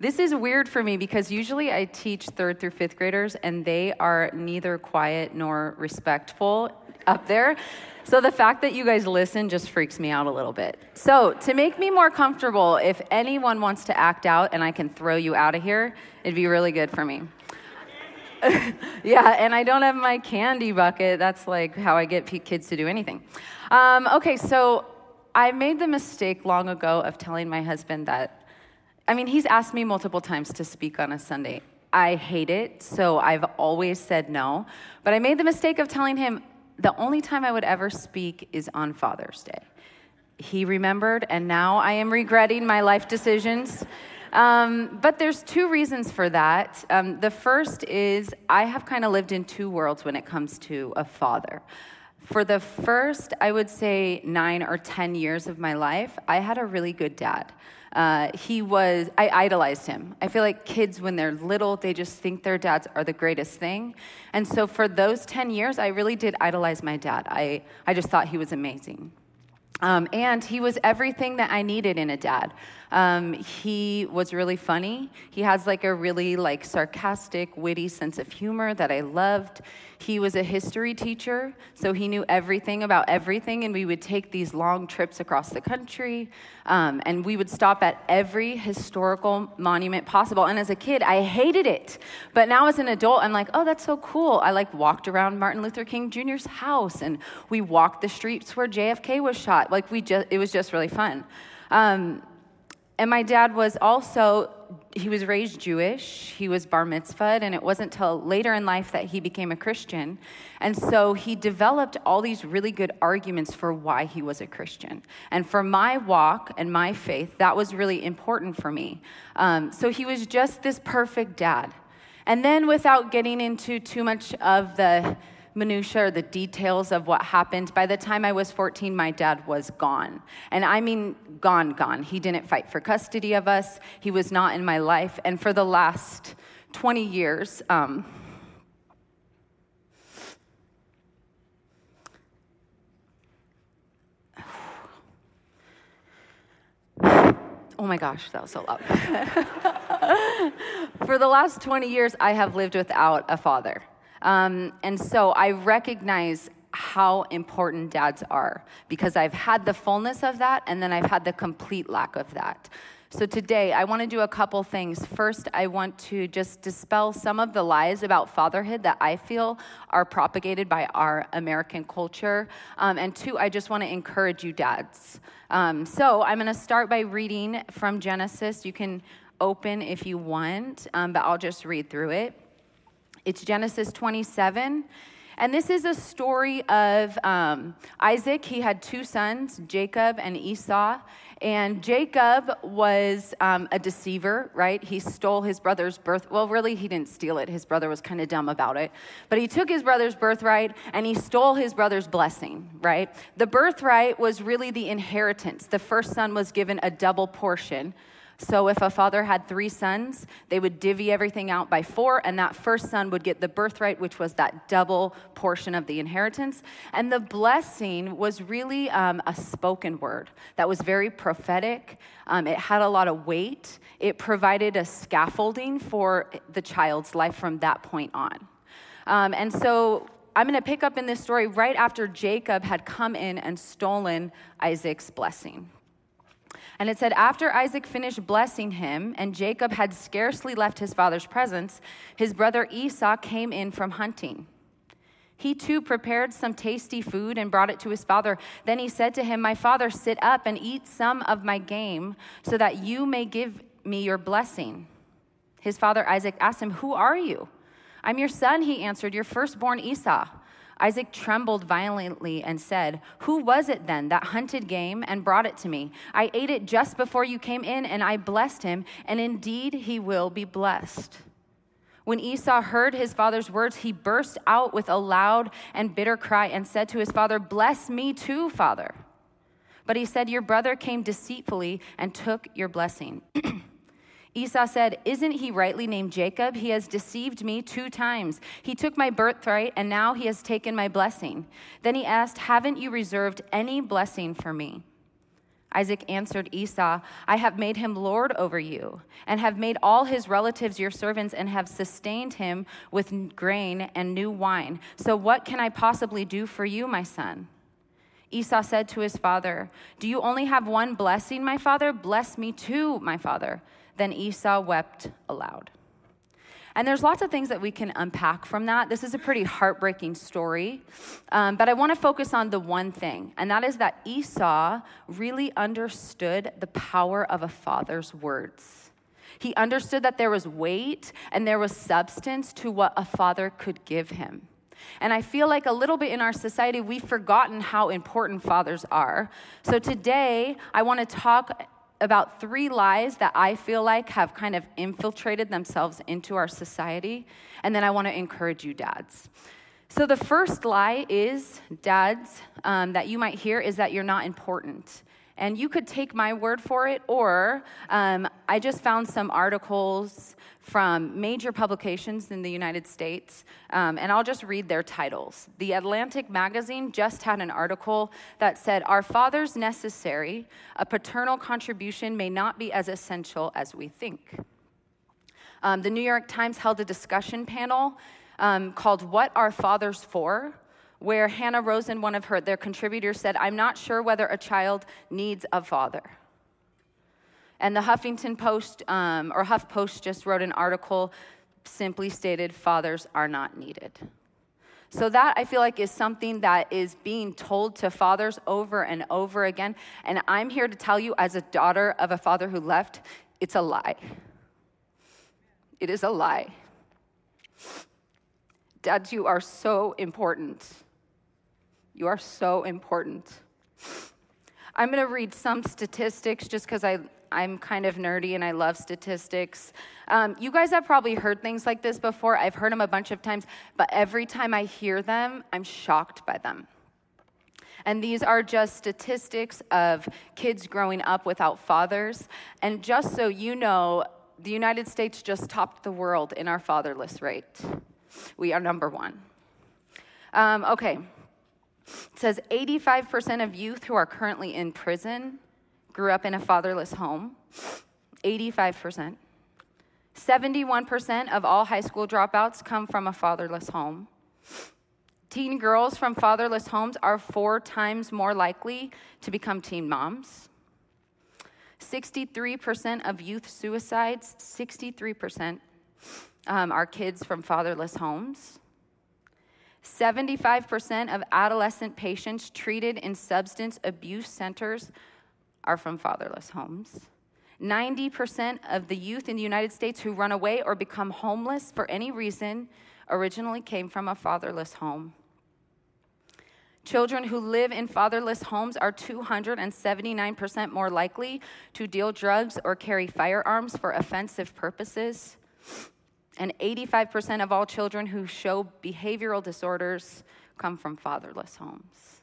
This is weird for me because usually I teach third through fifth graders and they are neither quiet nor respectful up there. So the fact that you guys listen just freaks me out a little bit. So, to make me more comfortable, if anyone wants to act out and I can throw you out of here, it'd be really good for me. yeah, and I don't have my candy bucket. That's like how I get kids to do anything. Um, okay, so I made the mistake long ago of telling my husband that, I mean, he's asked me multiple times to speak on a Sunday. I hate it, so I've always said no. But I made the mistake of telling him, the only time I would ever speak is on Father's Day. He remembered, and now I am regretting my life decisions. Um, but there's two reasons for that. Um, the first is I have kind of lived in two worlds when it comes to a father. For the first, I would say, nine or 10 years of my life, I had a really good dad. Uh, he was, I idolized him. I feel like kids, when they're little, they just think their dads are the greatest thing. And so for those 10 years, I really did idolize my dad. I, I just thought he was amazing. Um, and he was everything that I needed in a dad. Um, he was really funny. He has like a really like sarcastic, witty sense of humor that I loved. He was a history teacher, so he knew everything about everything, and we would take these long trips across the country, um, and we would stop at every historical monument possible. And as a kid, I hated it, but now as an adult, I'm like, oh, that's so cool. I like walked around Martin Luther King Jr.'s house, and we walked the streets where JFK was shot. Like we just, it was just really fun. Um, and my dad was also, he was raised Jewish. He was bar mitzvahed, and it wasn't till later in life that he became a Christian. And so he developed all these really good arguments for why he was a Christian. And for my walk and my faith, that was really important for me. Um, so he was just this perfect dad. And then, without getting into too much of the minutia or the details of what happened. By the time I was 14, my dad was gone. And I mean, gone, gone. He didn't fight for custody of us, he was not in my life. And for the last 20 years, um, Oh my gosh, that was so loud. For the last 20 years, I have lived without a father. Um, and so I recognize how important dads are because I've had the fullness of that and then I've had the complete lack of that. So today, I want to do a couple things. First, I want to just dispel some of the lies about fatherhood that I feel are propagated by our American culture. Um, and two, I just want to encourage you, dads. Um, so I'm going to start by reading from Genesis. You can open if you want, um, but I'll just read through it. It's Genesis 27. And this is a story of um, Isaac. He had two sons, Jacob and Esau. And Jacob was um, a deceiver, right? He stole his brother's birth. Well, really, he didn't steal it. His brother was kind of dumb about it. But he took his brother's birthright and he stole his brother's blessing, right? The birthright was really the inheritance. The first son was given a double portion. So if a father had three sons, they would divvy everything out by four, and that first son would get the birthright, which was that double portion of the inheritance. And the blessing was really um, a spoken word that was very prophetic. Um, it had a lot of weight. It provided a scaffolding for the child's life from that point on. Um, and so I'm going to pick up in this story right after Jacob had come in and stolen Isaac's blessing. And it said, After Isaac finished blessing him, and Jacob had scarcely left his father's presence, his brother Esau came in from hunting. He too prepared some tasty food and brought it to his father. Then he said to him, My father, sit up and eat some of my game, so that you may give me your blessing. His father Isaac asked him, Who are you? I'm your son, he answered, your firstborn Esau. Isaac trembled violently and said, Who was it then that hunted game and brought it to me? I ate it just before you came in, and I blessed him, and indeed he will be blessed. When Esau heard his father's words, he burst out with a loud and bitter cry and said to his father, Bless me too, father. But he said, Your brother came deceitfully and took your blessing. Esau said, Isn't he rightly named Jacob? He has deceived me two times. He took my birthright, and now he has taken my blessing. Then he asked, Haven't you reserved any blessing for me? Isaac answered Esau, I have made him lord over you, and have made all his relatives your servants, and have sustained him with grain and new wine. So what can I possibly do for you, my son? Esau said to his father, Do you only have one blessing, my father? Bless me too, my father. Then Esau wept aloud. And there's lots of things that we can unpack from that. This is a pretty heartbreaking story. Um, but I want to focus on the one thing, and that is that Esau really understood the power of a father's words. He understood that there was weight and there was substance to what a father could give him. And I feel like a little bit in our society, we've forgotten how important fathers are. So today, I want to talk about three lies that I feel like have kind of infiltrated themselves into our society. And then I want to encourage you, dads. So, the first lie is, dads, um, that you might hear is that you're not important. And you could take my word for it, or um, I just found some articles from major publications in the United States, um, and I'll just read their titles. The Atlantic magazine just had an article that said, Are fathers necessary, a paternal contribution may not be as essential as we think. Um, the New York Times held a discussion panel um, called What Are Fathers For? Where Hanna Rosin, one of her, their contributors, said, I'm not sure whether a child needs a father. And the Huffington Post, um, or Huff Post, just wrote an article simply stated, Fathers are not needed. So, that I feel like is something that is being told to fathers over and over again. And I'm here to tell you, as a daughter of a father who left, it's a lie. It is a lie. Dads, you are so important. You are so important. I'm going to read some statistics just because I. I'm kind of nerdy and I love statistics. Um, you guys have probably heard things like this before. I've heard them a bunch of times, but every time I hear them, I'm shocked by them. And these are just statistics of kids growing up without fathers. And just so you know, the United States just topped the world in our fatherless rate. We are number one. Um, okay. It says 85% of youth who are currently in prison grew up in a fatherless home. 85%. 71% of all high school dropouts come from a fatherless home. Teen girls from fatherless homes are four times more likely to become teen moms. 63% of youth suicides, 63% um, are kids from fatherless homes. 75% of adolescent patients treated in substance abuse centers are from fatherless homes. 90% of the youth in the United States who run away or become homeless for any reason originally came from a fatherless home. Children who live in fatherless homes are 279% more likely to deal drugs or carry firearms for offensive purposes and 85% of all children who show behavioral disorders come from fatherless homes.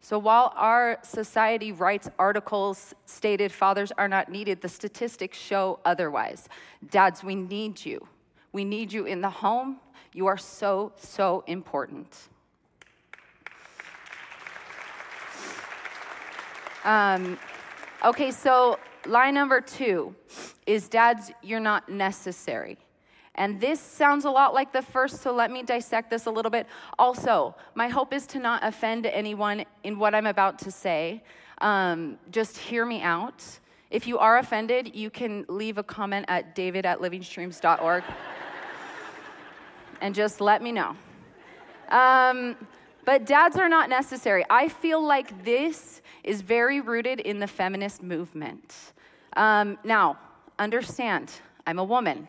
So while our society writes articles stated fathers are not needed, the statistics show otherwise. Dads, we need you. We need you in the home. You are so, so important. Um, okay, so line number two is dads, you're not necessary. And this sounds a lot like the first, so let me dissect this a little bit. Also, my hope is to not offend anyone in what I'm about to say. Um, just hear me out. If you are offended, you can leave a comment at david at livingstreams.org and just let me know. Um, but dads are not necessary. I feel like this is very rooted in the feminist movement. Um, now, understand, I'm a woman.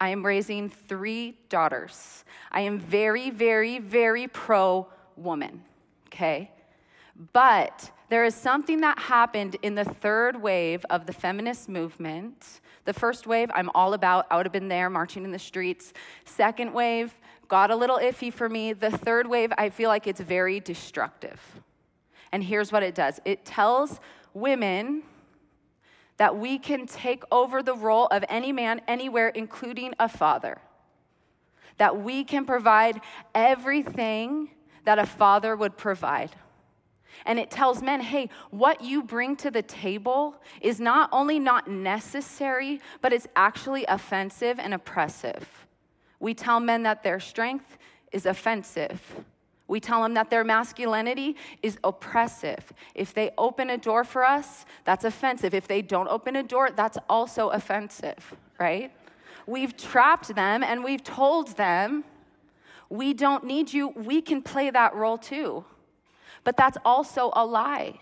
I am raising three daughters. I am very, very, very pro woman, okay? But there is something that happened in the third wave of the feminist movement. The first wave, I'm all about, I would have been there marching in the streets. Second wave, got a little iffy for me. The third wave, I feel like it's very destructive. And here's what it does it tells women, that we can take over the role of any man anywhere, including a father. That we can provide everything that a father would provide. And it tells men, hey, what you bring to the table is not only not necessary, but it's actually offensive and oppressive. We tell men that their strength is offensive. We tell them that their masculinity is oppressive. If they open a door for us, that's offensive. If they don't open a door, that's also offensive, right? We've trapped them and we've told them, we don't need you. We can play that role too. But that's also a lie.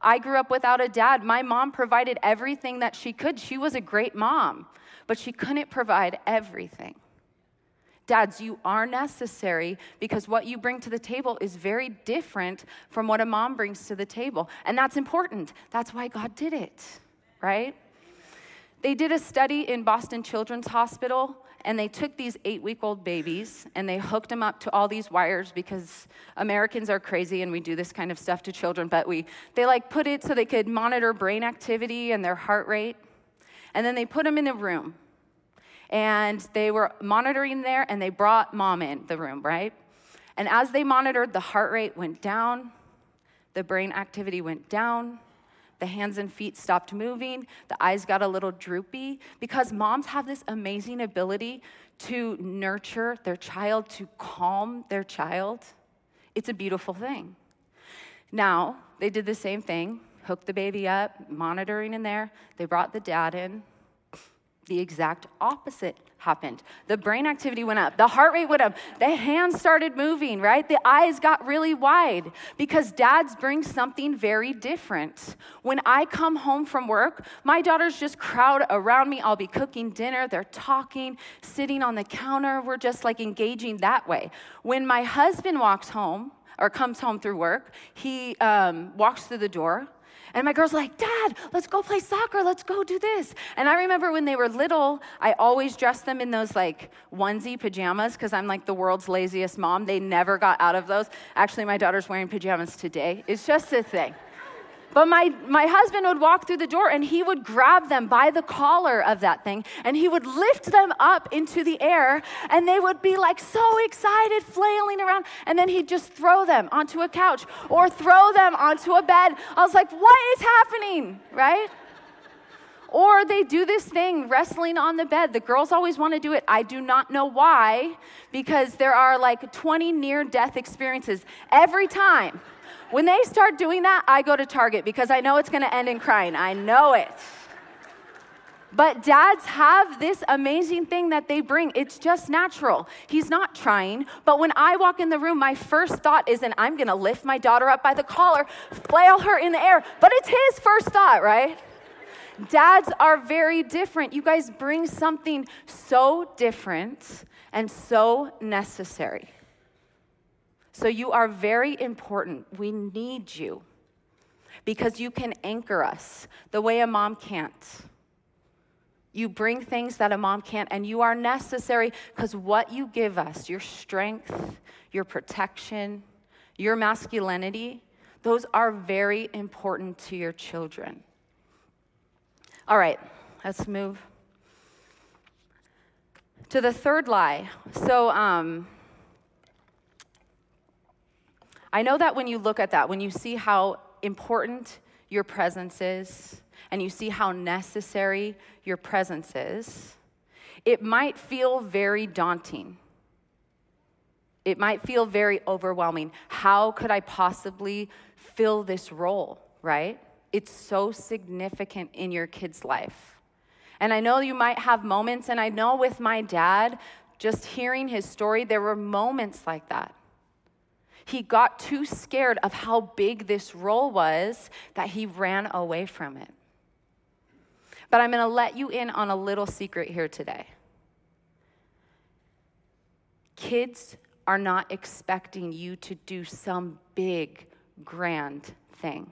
I grew up without a dad. My mom provided everything that she could. She was a great mom, but she couldn't provide everything. Dads, you are necessary because what you bring to the table is very different from what a mom brings to the table. And that's important. That's why God did it, right? They did a study in Boston Children's Hospital and they took these eight week old babies and they hooked them up to all these wires because Americans are crazy and we do this kind of stuff to children, but we, they like put it so they could monitor brain activity and their heart rate. And then they put them in a room and they were monitoring there and they brought mom in the room, right? And as they monitored, the heart rate went down, the brain activity went down, the hands and feet stopped moving. The eyes got a little droopy because moms have this amazing ability to nurture their child, to calm their child. It's a beautiful thing. Now, they did the same thing, hooked the baby up, monitoring in there. They brought the dad in. The exact opposite happened. The brain activity went up, the heart rate went up, the hands started moving, right? The eyes got really wide because dads bring something very different. When I come home from work, my daughters just crowd around me. I'll be cooking dinner, they're talking, sitting on the counter. We're just like engaging that way. When my husband walks home, or comes home through work, he um, walks through the door and my girl's like, Dad, let's go play soccer. Let's go do this. And I remember when they were little, I always dressed them in those like onesie pajamas because I'm like the world's laziest mom. They never got out of those. Actually, my daughter's wearing pajamas today. It's just a thing. But my, my husband would walk through the door and he would grab them by the collar of that thing and he would lift them up into the air and they would be like so excited, flailing around. And then he'd just throw them onto a couch or throw them onto a bed. I was like, what is happening? Right? Or they do this thing, wrestling on the bed. The girls always want to do it. I do not know why, because there are like 20 near death experiences every time when they start doing that, I go to Target because I know it's going to end in crying. I know it. But dads have this amazing thing that they bring. It's just natural. He's not trying. But when I walk in the room, my first thought isn't, I'm going to lift my daughter up by the collar, flail her in the air. But it's his first thought, right? Dads are very different. You guys bring something so different and so necessary. So you are very important. We need you because you can anchor us the way a mom can't. You bring things that a mom can't, and you are necessary because what you give us, your strength, your protection, your masculinity, those are very important to your children. All right, let's move to the third lie. So, um, I know that when you look at that, when you see how important your presence is, and you see how necessary your presence is, it might feel very daunting. It might feel very overwhelming. How could I possibly fill this role, right? It's so significant in your kid's life. And I know you might have moments, and I know with my dad, just hearing his story, there were moments like that. He got too scared of how big this role was that he ran away from it. But I'm going to let you in on a little secret here today. Kids are not expecting you to do some big, grand thing.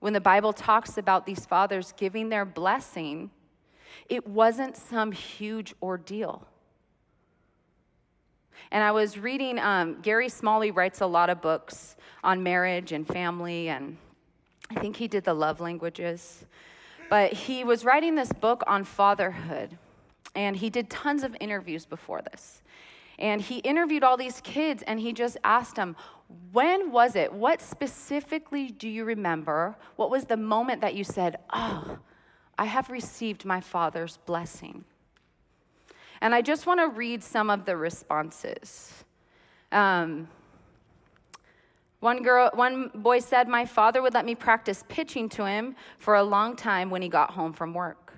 When the Bible talks about these fathers giving their blessing, it wasn't some huge ordeal. And I was reading, um, Gary Smalley writes a lot of books on marriage and family, and I think he did the love languages. But he was writing this book on fatherhood, and he did tons of interviews before this. And he interviewed all these kids and he just asked them, when was it? What specifically do you remember? What was the moment that you said, Oh, I have received my Father's blessing? And I just want to read some of the responses. Um, one girl, one boy said, "My father would let me practice pitching to him for a long time when he got home from work."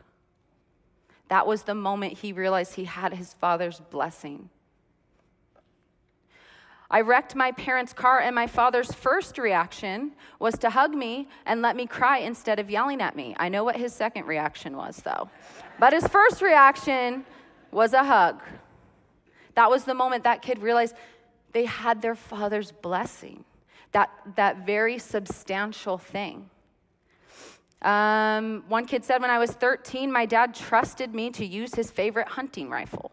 That was the moment he realized he had his father's blessing. I wrecked my parents' car, and my father's first reaction was to hug me and let me cry instead of yelling at me. I know what his second reaction was, though. But his first reaction was a hug. That was the moment that kid realized they had their father's blessing, that, that very substantial thing. Um, one kid said, When I was 13, my dad trusted me to use his favorite hunting rifle.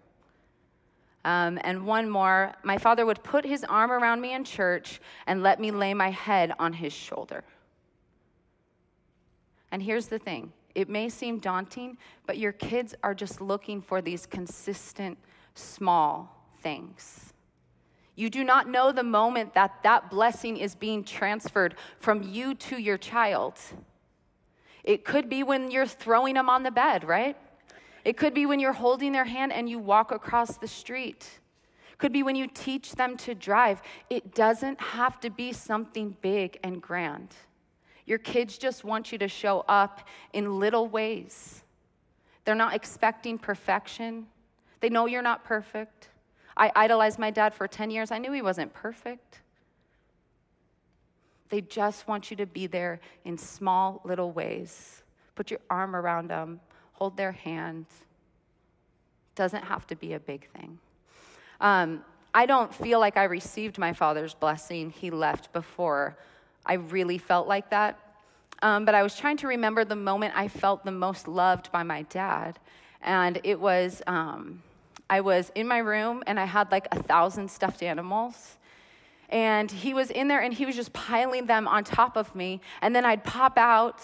Um, and one more, my father would put his arm around me in church and let me lay my head on his shoulder. And here's the thing it may seem daunting, but your kids are just looking for these consistent, small things. You do not know the moment that that blessing is being transferred from you to your child. It could be when you're throwing them on the bed, right? It could be when you're holding their hand and you walk across the street. It could be when you teach them to drive. It doesn't have to be something big and grand. Your kids just want you to show up in little ways. They're not expecting perfection. They know you're not perfect. I idolized my dad for 10 years. I knew he wasn't perfect. They just want you to be there in small little ways. Put your arm around them, hold their hand. Doesn't have to be a big thing. Um, I don't feel like I received my father's blessing. He left before I really felt like that. Um, but I was trying to remember the moment I felt the most loved by my dad. And it was, um, I was in my room and I had like a thousand stuffed animals. And he was in there and he was just piling them on top of me. And then I'd pop out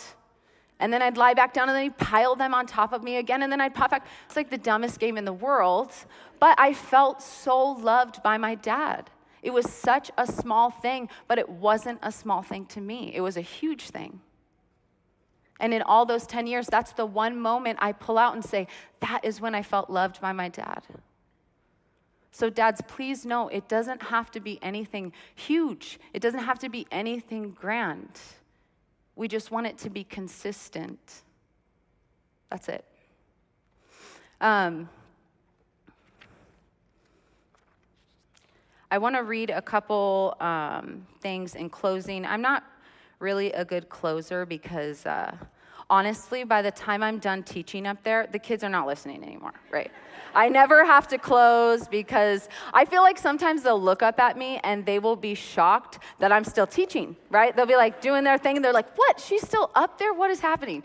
and then I'd lie back down and then he'd pile them on top of me again, and then I'd pop back. It's like the dumbest game in the world, but I felt so loved by my dad. It was such a small thing, but it wasn't a small thing to me. It was a huge thing. And in all those 10 years, that's the one moment I pull out and say, that is when I felt loved by my dad. So, dads, please know it doesn't have to be anything huge, it doesn't have to be anything grand. We just want it to be consistent. That's it. Um, I want to read a couple um, things in closing. I'm not really a good closer because uh, honestly, by the time I'm done teaching up there, the kids are not listening anymore, right? I never have to close because I feel like sometimes they'll look up at me and they will be shocked that I'm still teaching, right? They'll be like doing their thing and they're like, what? She's still up there? What is happening?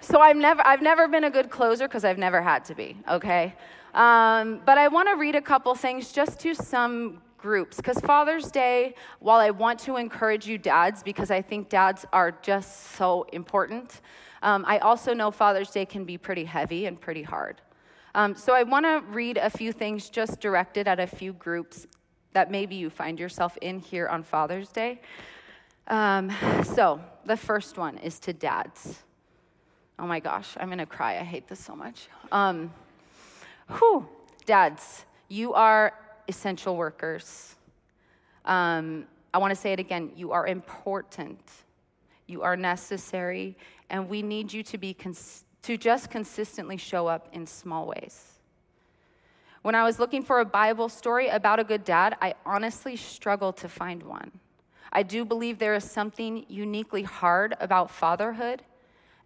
So I've never, I've never been a good closer because I've never had to be, okay? Um, but I want to read a couple things just to some groups because Father's Day, while I want to encourage you dads because I think dads are just so important, um, I also know Father's Day can be pretty heavy and pretty hard. Um, so I want to read a few things just directed at a few groups that maybe you find yourself in here on Father's Day. Um, so the first one is to dads. Oh my gosh, I'm going to cry. I hate this so much. Um, dads, you are essential workers. Um, I want to say it again. You are important. You are necessary, and we need you to be cons- to just consistently show up in small ways. When I was looking for a Bible story about a good dad, I honestly struggled to find one. I do believe there is something uniquely hard about fatherhood.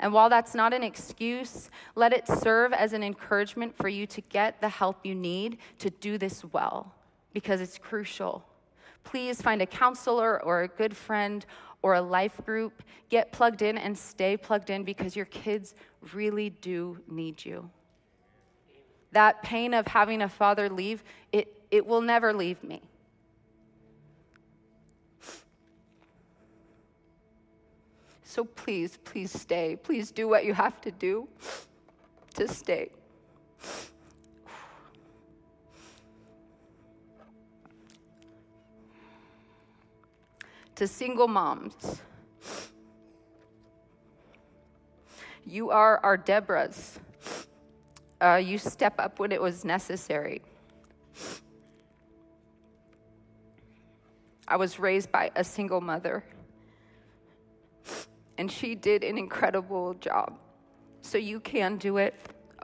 And while that's not an excuse, let it serve as an encouragement for you to get the help you need to do this well, because it's crucial. Please find a counselor or a good friend or a life group. Get plugged in and stay plugged in because your kids really do need you. That pain of having a father leave, it, it will never leave me. So please, please stay. Please do what you have to do to stay. To single moms, you are our Deborahs. Uh, you step up when it was necessary. I was raised by a single mother and she did an incredible job. So you can do it.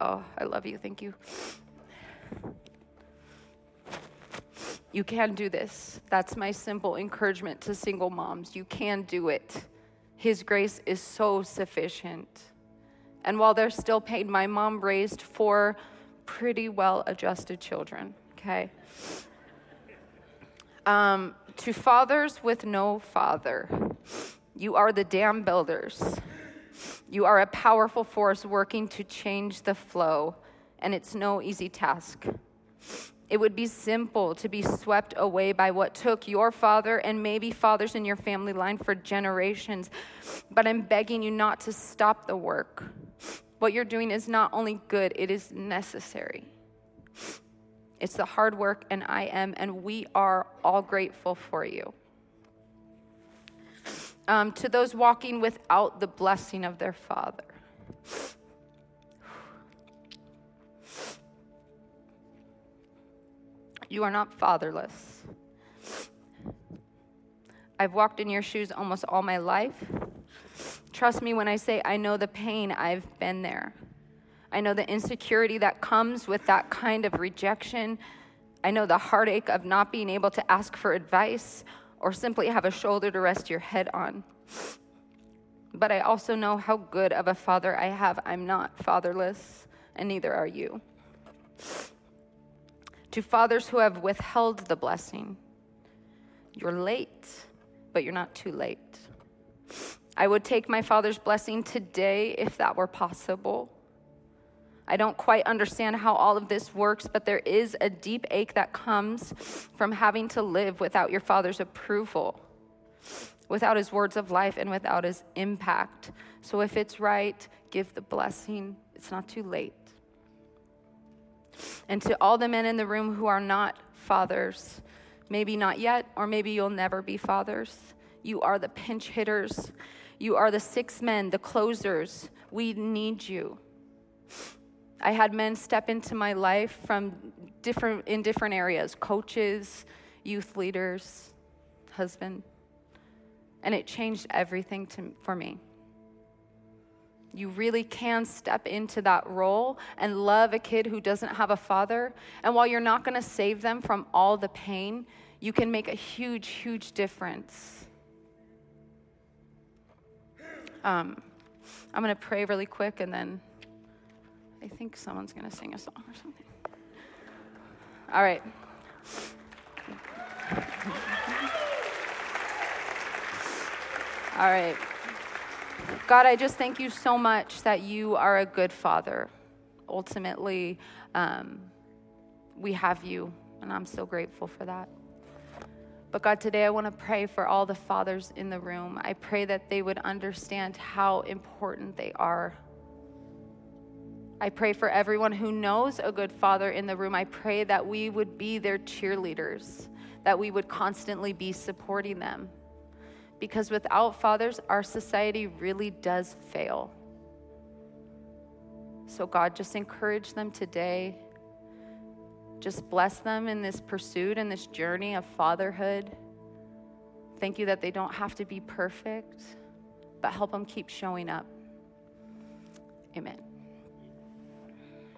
Oh, I love you. Thank you. You can do this. That's my simple encouragement to single moms. You can do it. His grace is so sufficient. And while there's still pain, my mom raised four pretty well adjusted children, okay? Um, to fathers with no father, you are the dam builders. You are a powerful force working to change the flow, and it's no easy task. It would be simple to be swept away by what took your father and maybe fathers in your family line for generations. But I'm begging you not to stop the work. What you're doing is not only good, it is necessary. It's the hard work, and I am, and we are all grateful for you. Um, to those walking without the blessing of their father. You are not fatherless. I've walked in your shoes almost all my life. Trust me when I say I know the pain, I've been there. I know the insecurity that comes with that kind of rejection. I know the heartache of not being able to ask for advice or simply have a shoulder to rest your head on. But I also know how good of a father I have. I'm not fatherless, and neither are you to fathers who have withheld the blessing. You're late, but you're not too late. I would take my father's blessing today if that were possible. I don't quite understand how all of this works, but there is a deep ache that comes from having to live without your father's approval, without his words of life, and without his impact. So if it's right, give the blessing. It's not too late. And to all the men in the room who are not fathers, maybe not yet, or maybe you'll never be fathers, you are the pinch hitters. You are the six men, the closers. We need you. I had men step into my life from different in different areas, coaches, youth leaders, husband. And it changed everything to, for me. You really can step into that role and love a kid who doesn't have a father. And while you're not going to save them from all the pain, you can make a huge, huge difference. Um, I'm going to pray really quick and then I think someone's going to sing a song or something. All right. All right. God, I just thank you so much that you are a good father. Ultimately, um, we have you, and I'm so grateful for that. But God, today I want to pray for all the fathers in the room. I pray that they would understand how important they are. I pray for everyone who knows a good father in the room. I pray that we would be their cheerleaders, that we would constantly be supporting them because without fathers, our society really does fail. So, God, just encourage them today. Just bless them in this pursuit and this journey of fatherhood. Thank you that they don't have to be perfect, but help them keep showing up. Amen.